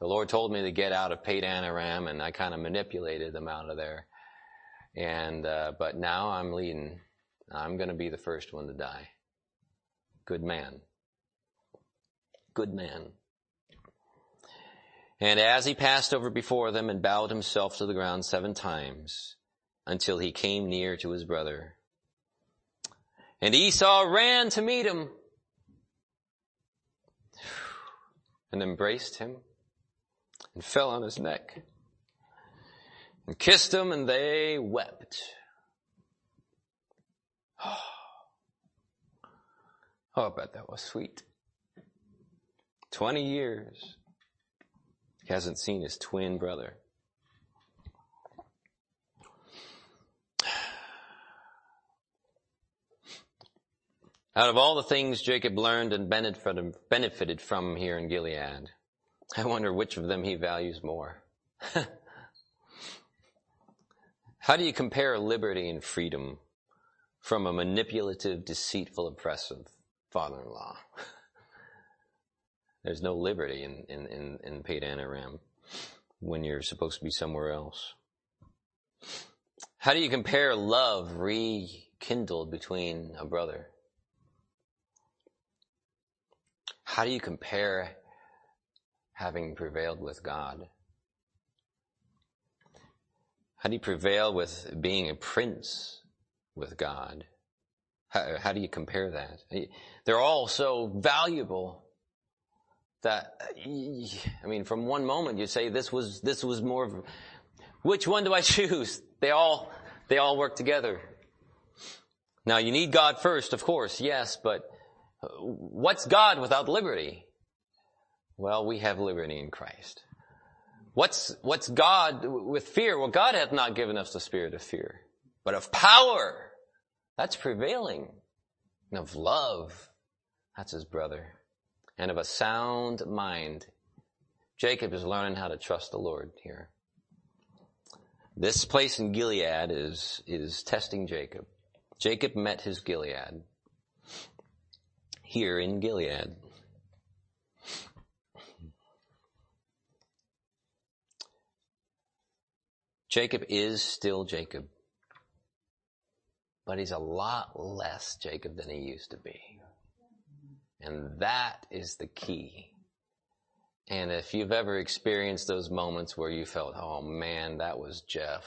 the Lord told me to get out of Padan Aram, and I kind of manipulated them out of there. And uh, but now I'm leading. I'm going to be the first one to die. Good man. Good man. And as he passed over before them and bowed himself to the ground seven times until he came near to his brother. And Esau ran to meet him and embraced him and fell on his neck and kissed him and they wept. Oh, I bet that was sweet. 20 years. He hasn't seen his twin brother. Out of all the things Jacob learned and benefited from here in Gilead, I wonder which of them he values more. How do you compare liberty and freedom from a manipulative, deceitful, oppressive father-in-law? There's no liberty in, in, in, in Padan Aram when you're supposed to be somewhere else. How do you compare love rekindled between a brother? How do you compare having prevailed with God? How do you prevail with being a prince with God? How, how do you compare that? They're all so valuable that, uh, I mean, from one moment you say this was, this was more of, which one do I choose? They all, they all work together. Now you need God first, of course, yes, but uh, what's God without liberty? Well, we have liberty in Christ. What's, what's God with fear? Well, God hath not given us the spirit of fear, but of power. That's prevailing. And of love. That's his brother. And of a sound mind. Jacob is learning how to trust the Lord here. This place in Gilead is, is testing Jacob. Jacob met his Gilead. Here in Gilead. Jacob is still Jacob. But he's a lot less Jacob than he used to be. And that is the key. And if you've ever experienced those moments where you felt, oh man, that was Jeff.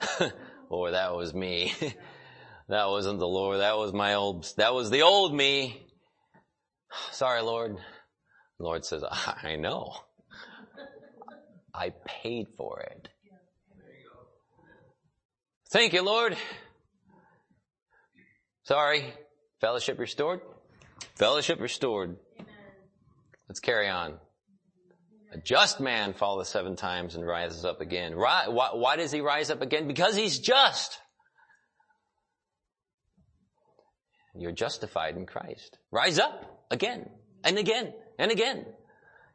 or that was me. that wasn't the Lord. That was my old, that was the old me. Sorry, Lord. The Lord says, I know. I paid for it. Thank you, Lord. Sorry. Fellowship restored? Fellowship restored. Amen. Let's carry on. A just man falleth seven times and rises up again. Why, why, does he rise up again? Because he's just. You're justified in Christ. Rise up again and again and again.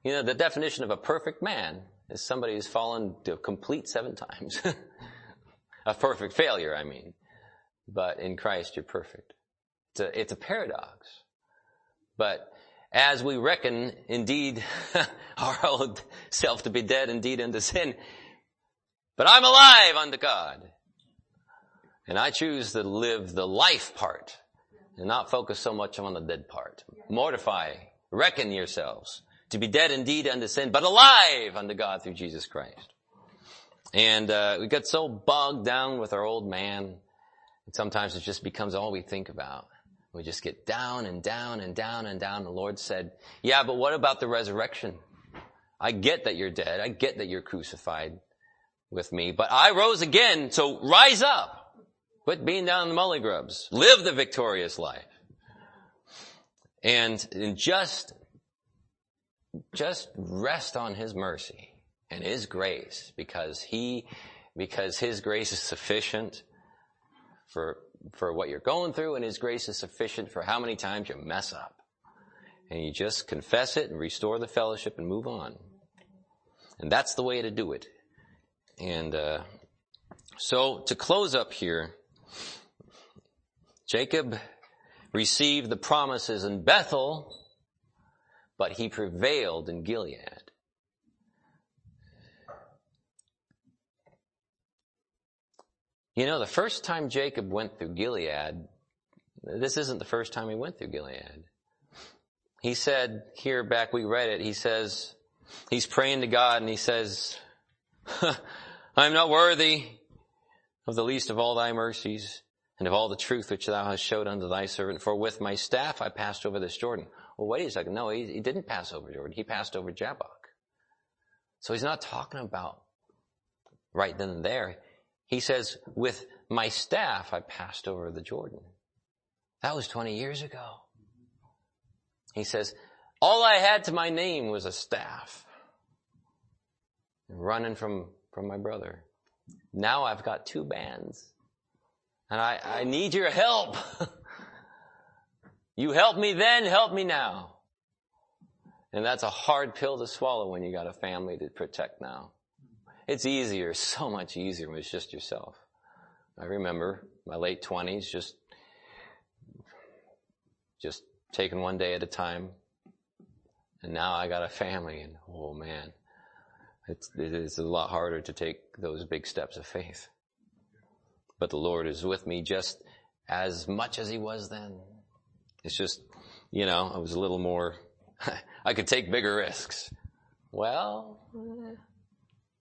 You know, the definition of a perfect man is somebody who's fallen to complete seven times. a perfect failure, I mean. But in Christ, you're perfect. It's a, it's a paradox. But as we reckon indeed our old self to be dead indeed unto sin, but I'm alive unto God. And I choose to live the life part and not focus so much on the dead part. Mortify, reckon yourselves to be dead indeed unto sin, but alive unto God through Jesus Christ. And uh, we get so bogged down with our old man, and sometimes it just becomes all we think about. We just get down and down and down and down. The Lord said, yeah, but what about the resurrection? I get that you're dead. I get that you're crucified with me, but I rose again. So rise up. Quit being down in the mully grubs. Live the victorious life. And, and just, just rest on His mercy and His grace because He, because His grace is sufficient for, for what you're going through and His grace is sufficient for how many times you mess up. And you just confess it and restore the fellowship and move on. And that's the way to do it. And, uh, so to close up here, Jacob received the promises in Bethel, but he prevailed in Gilead. You know, the first time Jacob went through Gilead, this isn't the first time he went through Gilead. He said, here back we read it, he says, he's praying to God and he says, I'm not worthy of the least of all thy mercies and of all the truth which thou hast showed unto thy servant, for with my staff I passed over this Jordan. Well, wait a second. No, he, he didn't pass over Jordan. He passed over Jabbok. So he's not talking about right then and there. He says, with my staff, I passed over the Jordan. That was 20 years ago. He says, all I had to my name was a staff. Running from, from my brother. Now I've got two bands. And I, I need your help. you helped me then, help me now. And that's a hard pill to swallow when you got a family to protect now. It's easier, so much easier when it's just yourself. I remember my late twenties, just, just taking one day at a time. And now I got a family and oh man, it's, it's a lot harder to take those big steps of faith. But the Lord is with me just as much as he was then. It's just, you know, I was a little more, I could take bigger risks. Well, eh,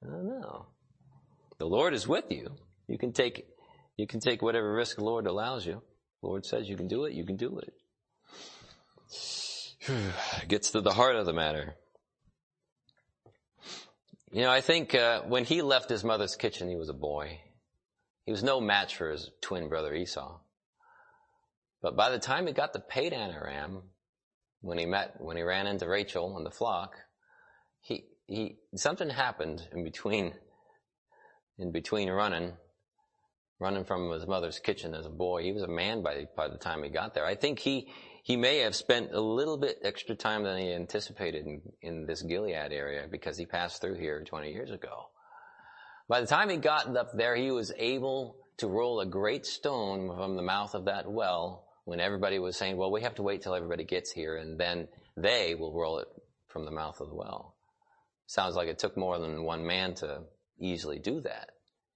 I don't know. The Lord is with you. You can take, you can take whatever risk the Lord allows you. The Lord says you can do it, you can do it. Gets to the heart of the matter. You know, I think uh, when he left his mother's kitchen, he was a boy. He was no match for his twin brother Esau. But by the time he got to Padan Aram, when he met, when he ran into Rachel and the flock, he, something happened in between, in between running, running from his mother's kitchen as a boy. He was a man by, by the time he got there. I think he, he may have spent a little bit extra time than he anticipated in, in this Gilead area because he passed through here 20 years ago. By the time he got up there, he was able to roll a great stone from the mouth of that well when everybody was saying, well, we have to wait till everybody gets here and then they will roll it from the mouth of the well. Sounds like it took more than one man to easily do that.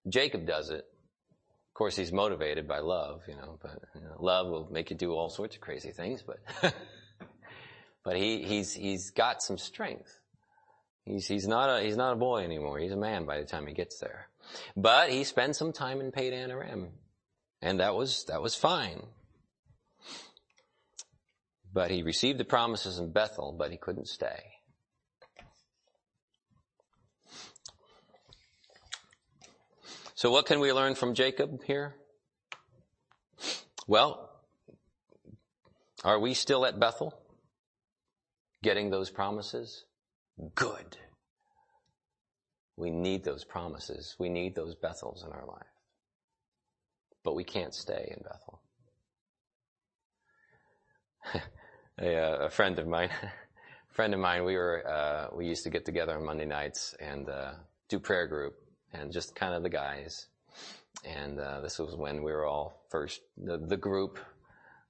Jacob does it. Of course, he's motivated by love, you know, but you know, love will make you do all sorts of crazy things, but, but he, he's, he's got some strength. He's, he's not a, he's not a boy anymore. He's a man by the time he gets there. But he spends some time in Padan Aram. And that was, that was fine. But he received the promises in Bethel, but he couldn't stay. So what can we learn from Jacob here? Well, are we still at Bethel? Getting those promises? Good. We need those promises. We need those Bethels in our life. But we can't stay in Bethel. a, uh, a, friend of mine, a friend of mine, we were, uh, we used to get together on Monday nights and, uh, do prayer group and just kind of the guys. And, uh, this was when we were all first, the, the group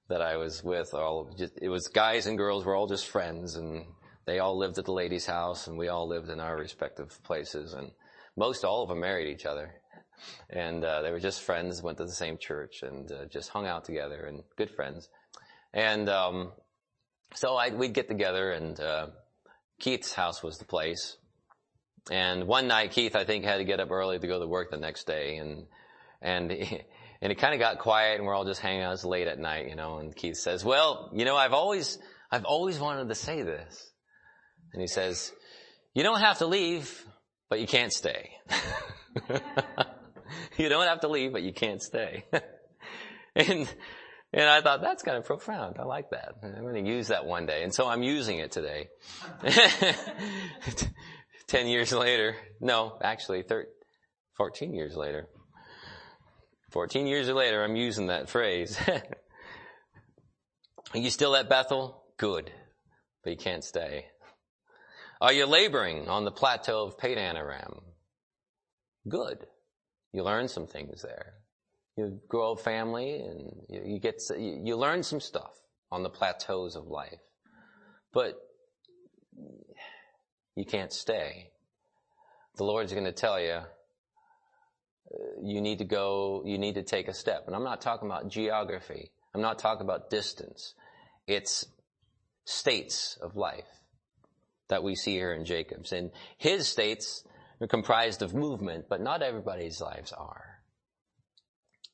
that I was with, all just, it was guys and girls, we're all just friends and they all lived at the lady's house and we all lived in our respective places and most all of them married each other. And, uh, they were just friends, went to the same church and, uh, just hung out together and good friends. And, um, so I, we'd get together and, uh, Keith's house was the place. And one night Keith, I think, had to get up early to go to work the next day and, and, and it kind of got quiet and we're all just hanging out. It's late at night, you know, and Keith says, well, you know, I've always, I've always wanted to say this. And he says, you don't have to leave, but you can't stay. you don't have to leave, but you can't stay. and, and I thought that's kind of profound. I like that. I'm going to use that one day. And so I'm using it today. Ten years later. No, actually, 13, 14 years later. 14 years later, I'm using that phrase. Are you still at Bethel? Good. But you can't stay. Are you laboring on the plateau of Padan Aram? Good. You learn some things there. You grow a family and you, you get, you learn some stuff on the plateaus of life. But you can't stay. The Lord's going to tell you, uh, you need to go, you need to take a step. And I'm not talking about geography. I'm not talking about distance. It's states of life that we see here in Jacob's. And his states are comprised of movement, but not everybody's lives are.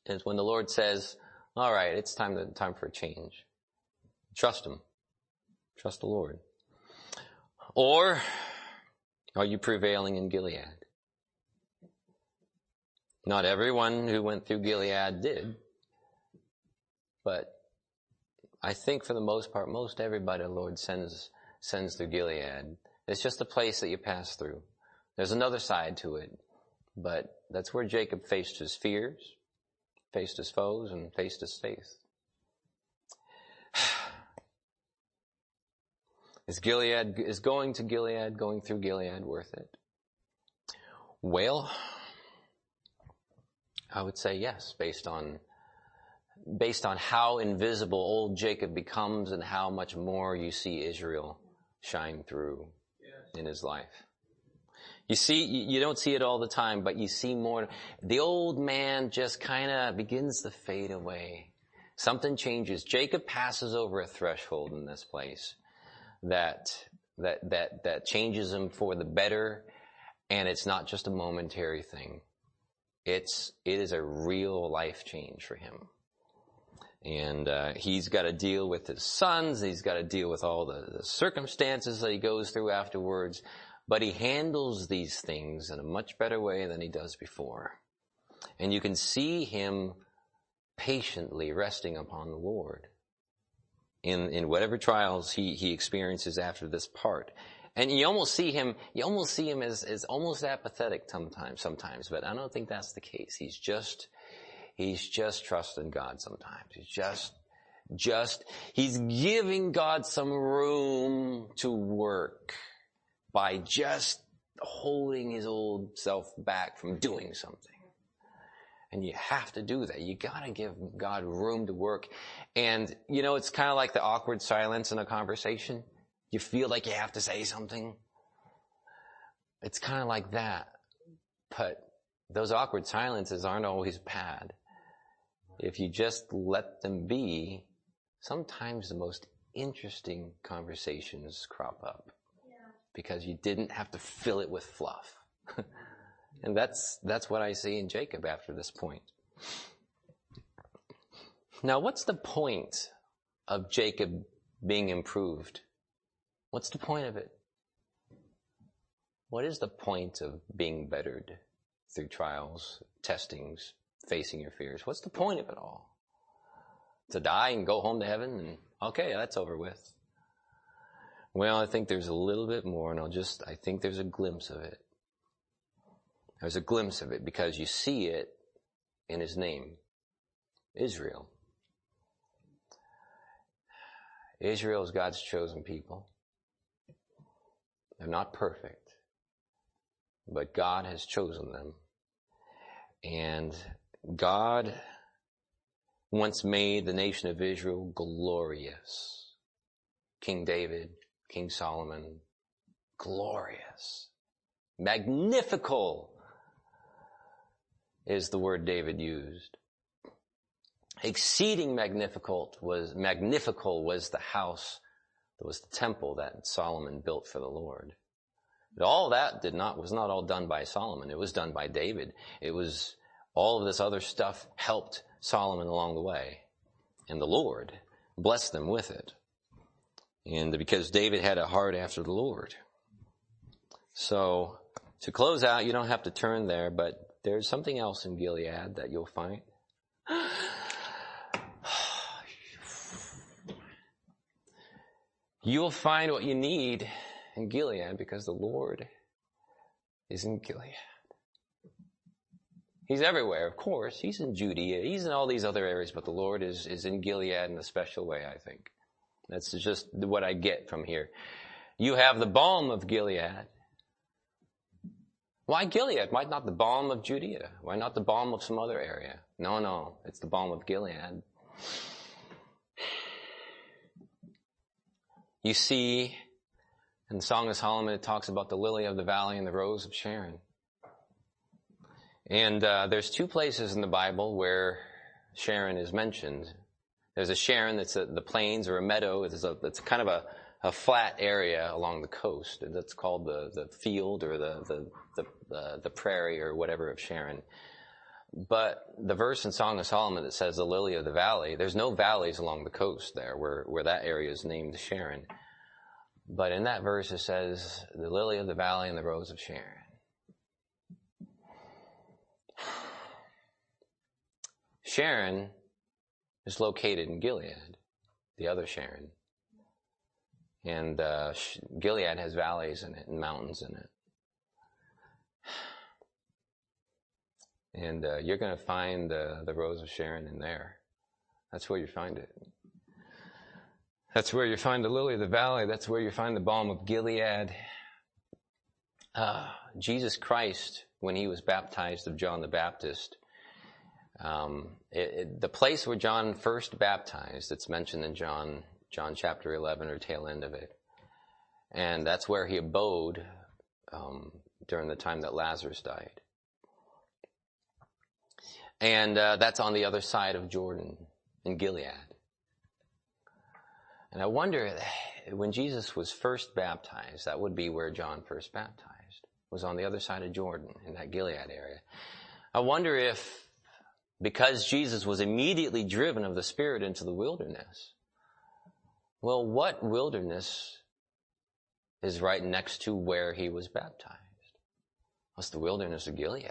It's when the Lord says, all right, it's time to, time for a change. Trust him. Trust the Lord. Or are you prevailing in Gilead? Not everyone who went through Gilead did, but I think for the most part, most everybody the Lord sends sends through Gilead. It's just a place that you pass through. There's another side to it, but that's where Jacob faced his fears, faced his foes, and faced his faith. Is Gilead, is going to Gilead, going through Gilead worth it? Well, I would say yes, based on, based on how invisible old Jacob becomes and how much more you see Israel shine through in his life. You see, you don't see it all the time, but you see more. The old man just kind of begins to fade away. Something changes. Jacob passes over a threshold in this place that, that, that, that changes him for the better. And it's not just a momentary thing. It's, it is a real life change for him. And, uh, he's got to deal with his sons. He's got to deal with all the, the circumstances that he goes through afterwards. But he handles these things in a much better way than he does before. And you can see him patiently resting upon the Lord in, in whatever trials he, he experiences after this part. And you almost see him, you almost see him as, as almost apathetic sometimes, sometimes, but I don't think that's the case. He's just, he's just trusting God sometimes. He's just, just, he's giving God some room to work by just holding his old self back from doing something. And you have to do that. You gotta give God room to work. And, you know, it's kind of like the awkward silence in a conversation. You feel like you have to say something. It's kind of like that. But those awkward silences aren't always bad. If you just let them be, sometimes the most interesting conversations crop up because you didn't have to fill it with fluff. and that's, that's what I see in Jacob after this point. Now, what's the point of Jacob being improved? What's the point of it? What is the point of being bettered through trials, testings, facing your fears? What's the point of it all? To die and go home to heaven and okay, that's over with. Well, I think there's a little bit more, and I'll just, I think there's a glimpse of it. There's a glimpse of it because you see it in his name, Israel. Israel is God's chosen people. They're not perfect, but God has chosen them. And God once made the nation of Israel glorious. King David, King Solomon. Glorious. Magnifical is the word David used. Exceeding magnifical was, magnifical was the house, that was the temple that Solomon built for the Lord. But all that did not, was not all done by Solomon. It was done by David. It was, all of this other stuff helped Solomon along the way. And the Lord blessed them with it. And because David had a heart after the Lord. So, to close out, you don't have to turn there, but there's something else in Gilead that you'll find. You'll find what you need in Gilead because the Lord is in Gilead. He's everywhere, of course. He's in Judea. He's in all these other areas, but the Lord is, is in Gilead in a special way, I think. That's just what I get from here. You have the balm of Gilead. Why Gilead? Why not the balm of Judea? Why not the balm of some other area? No, no, it's the balm of Gilead. You see, in the Song of Solomon, it talks about the lily of the valley and the rose of Sharon. And uh, there's two places in the Bible where Sharon is mentioned. There's a Sharon that's a, the plains or a meadow. It's, a, it's kind of a, a flat area along the coast. That's called the, the field or the, the, the, the, prairie or whatever of Sharon. But the verse in Song of Solomon that says the lily of the valley, there's no valleys along the coast there where, where that area is named Sharon. But in that verse it says the lily of the valley and the rose of Sharon. Sharon is located in Gilead, the other Sharon. And uh, Gilead has valleys in it and mountains in it. And uh, you're going to find the, the Rose of Sharon in there. That's where you find it. That's where you find the lily of the valley. That's where you find the balm of Gilead. Uh, Jesus Christ, when he was baptized of John the Baptist, um, it, it, the place where John first baptized, it's mentioned in John, John chapter 11 or tail end of it. And that's where he abode um, during the time that Lazarus died. And uh, that's on the other side of Jordan in Gilead. And I wonder, when Jesus was first baptized, that would be where John first baptized, was on the other side of Jordan, in that Gilead area. I wonder if, because Jesus was immediately driven of the Spirit into the wilderness, well, what wilderness is right next to where he was baptized? What's the wilderness of Gilead?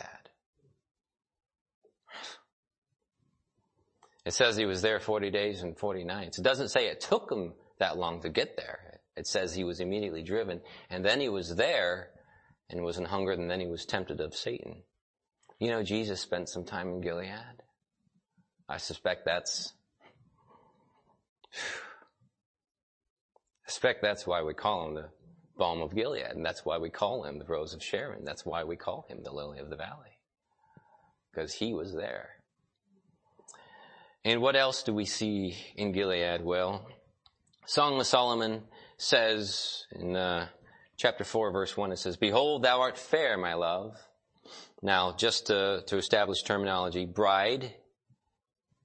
It says he was there 40 days and 40 nights. It doesn't say it took him that long to get there. It says he was immediately driven and then he was there and was in hunger and then he was tempted of Satan. You know, Jesus spent some time in Gilead. I suspect that's, suspect that's why we call him the balm of Gilead and that's why we call him the rose of Sharon. That's why we call him the lily of the valley. Because he was there. And what else do we see in Gilead? Well, Song of Solomon says in uh, chapter 4, verse 1, it says, Behold, thou art fair, my love. Now, just to, to establish terminology, bride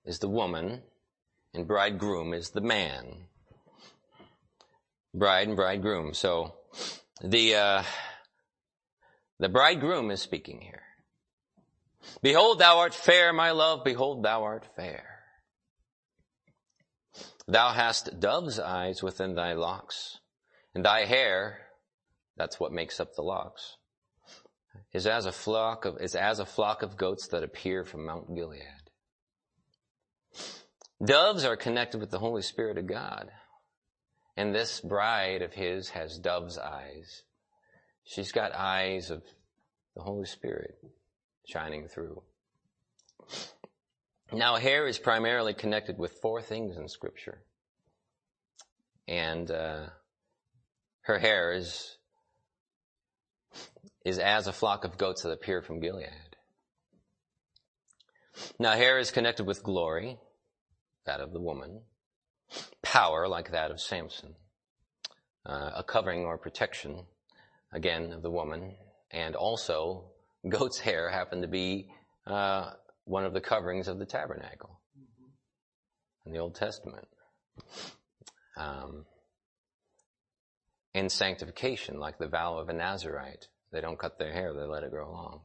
is the woman, and bridegroom is the man. Bride and bridegroom. So, the, uh, the bridegroom is speaking here. Behold, thou art fair, my love. Behold, thou art fair. Thou hast dove's eyes within thy locks, and thy hair, that's what makes up the locks, is as a flock of, is as a flock of goats that appear from Mount Gilead. Doves are connected with the Holy Spirit of God. And this bride of his has dove's eyes. She's got eyes of the Holy Spirit shining through. Now, hair is primarily connected with four things in Scripture. And uh, her hair is, is as a flock of goats that appear from Gilead. Now, hair is connected with glory, that of the woman, power, like that of Samson, uh, a covering or protection, again, of the woman, and also goat's hair happened to be uh, one of the coverings of the tabernacle in the Old Testament. Um, in sanctification, like the vow of a Nazarite. They don't cut their hair, they let it grow long.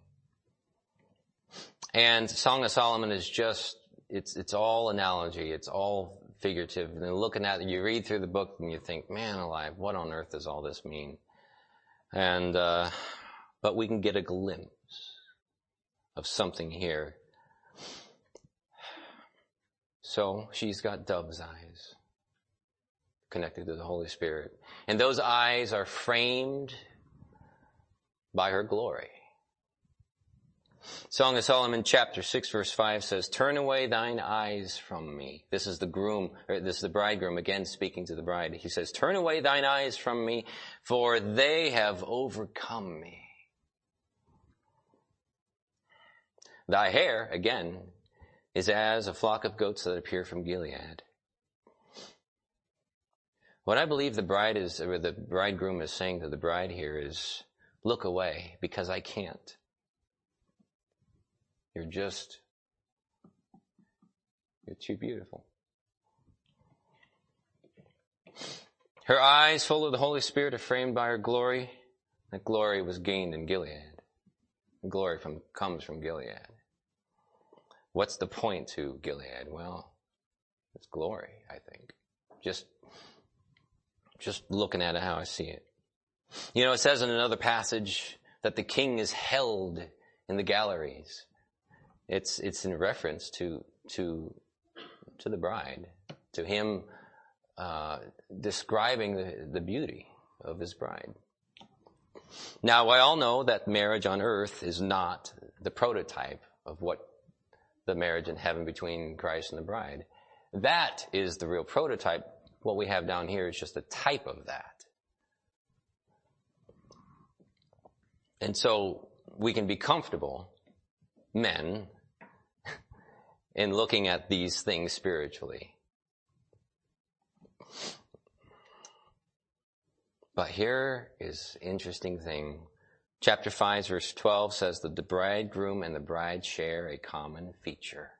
And Song of Solomon is just, it's, it's all analogy, it's all figurative. And looking at it, you read through the book and you think, man alive, what on earth does all this mean? And, uh, but we can get a glimpse of something here so she's got dove's eyes connected to the Holy Spirit. And those eyes are framed by her glory. Song of Solomon chapter 6 verse 5 says, Turn away thine eyes from me. This is the groom, this is the bridegroom again speaking to the bride. He says, Turn away thine eyes from me, for they have overcome me. Thy hair, again, is as a flock of goats that appear from Gilead. What I believe the bride is, or the bridegroom is saying to the bride here is, look away because I can't. You're just, you're too beautiful. Her eyes full of the Holy Spirit are framed by her glory. That glory was gained in Gilead. glory from, comes from Gilead. What's the point to Gilead? Well, it's glory, I think. Just, just looking at it how I see it. You know, it says in another passage that the king is held in the galleries. It's, it's in reference to, to, to the bride, to him, uh, describing the, the beauty of his bride. Now, I all know that marriage on earth is not the prototype of what the marriage in heaven between Christ and the bride. That is the real prototype what we have down here is just a type of that. And so we can be comfortable, men, in looking at these things spiritually. But here is interesting thing. Chapter 5 verse 12 says that the bridegroom and the bride share a common feature.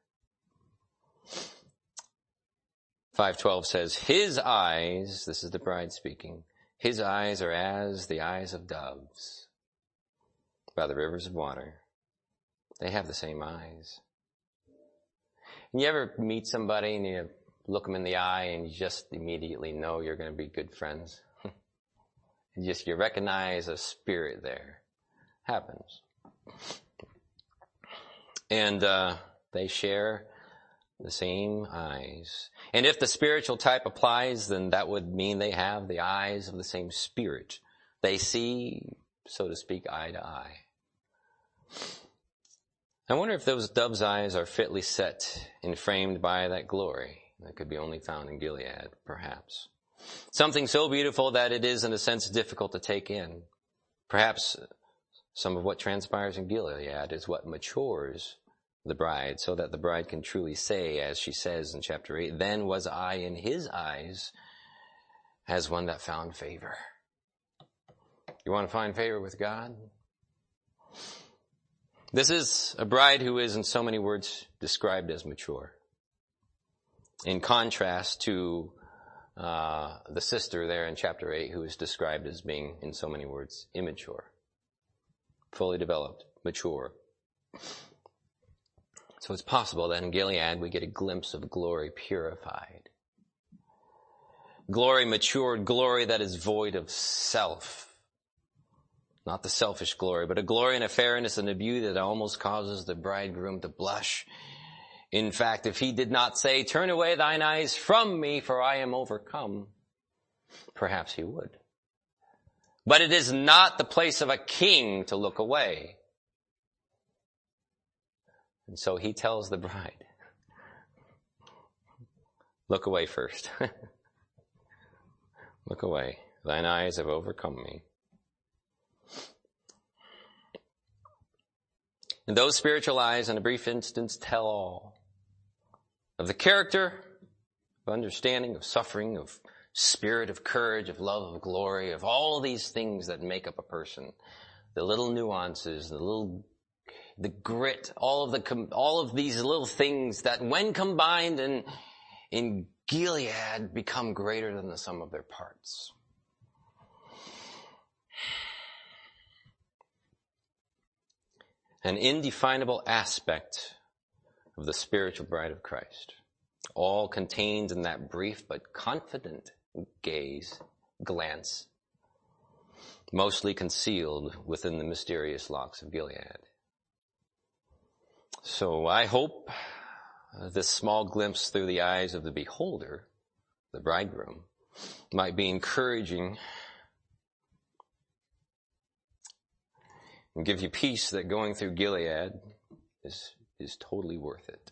512 says, His eyes, this is the bride speaking, His eyes are as the eyes of doves by the rivers of water. They have the same eyes. And you ever meet somebody and you look them in the eye and you just immediately know you're going to be good friends? you just, you recognize a spirit there. Happens. And, uh, they share the same eyes. And if the spiritual type applies, then that would mean they have the eyes of the same spirit. They see, so to speak, eye to eye. I wonder if those dove's eyes are fitly set and framed by that glory that could be only found in Gilead, perhaps. Something so beautiful that it is, in a sense, difficult to take in. Perhaps some of what transpires in Gilead is what matures the bride, so that the bride can truly say, as she says in chapter 8, Then was I in his eyes as one that found favor. You want to find favor with God? This is a bride who is, in so many words, described as mature. In contrast to uh, the sister there in chapter 8 who is described as being, in so many words, immature, fully developed, mature. So it's possible that in Gilead we get a glimpse of glory purified. Glory matured, glory that is void of self. Not the selfish glory, but a glory and a fairness and a beauty that almost causes the bridegroom to blush. In fact, if he did not say, turn away thine eyes from me, for I am overcome, perhaps he would. But it is not the place of a king to look away. And so he tells the bride, look away first. look away. Thine eyes have overcome me. And those spiritual eyes in a brief instance tell all of the character, of understanding, of suffering, of spirit, of courage, of love, of glory, of all these things that make up a person. The little nuances, the little the grit, all of the, all of these little things that when combined in, in Gilead become greater than the sum of their parts. An indefinable aspect of the spiritual bride of Christ, all contained in that brief but confident gaze, glance, mostly concealed within the mysterious locks of Gilead. So I hope uh, this small glimpse through the eyes of the beholder, the bridegroom, might be encouraging and give you peace that going through Gilead is, is totally worth it.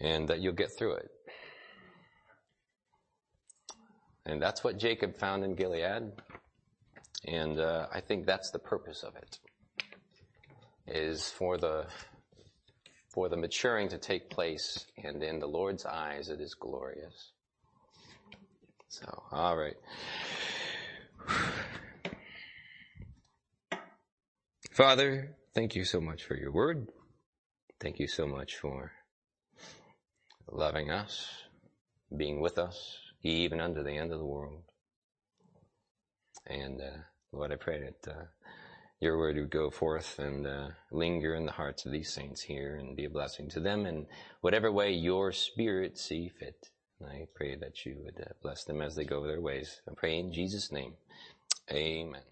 And that you'll get through it. And that's what Jacob found in Gilead. And uh, I think that's the purpose of it is for the for the maturing to take place, and in the Lord's eyes it is glorious. So, all right. Father, thank you so much for your word. Thank you so much for loving us, being with us, even unto the end of the world. And uh, Lord, I pray that uh, your word would go forth and uh, linger in the hearts of these saints here and be a blessing to them in whatever way your spirit see fit. I pray that you would uh, bless them as they go their ways. I pray in Jesus' name. Amen.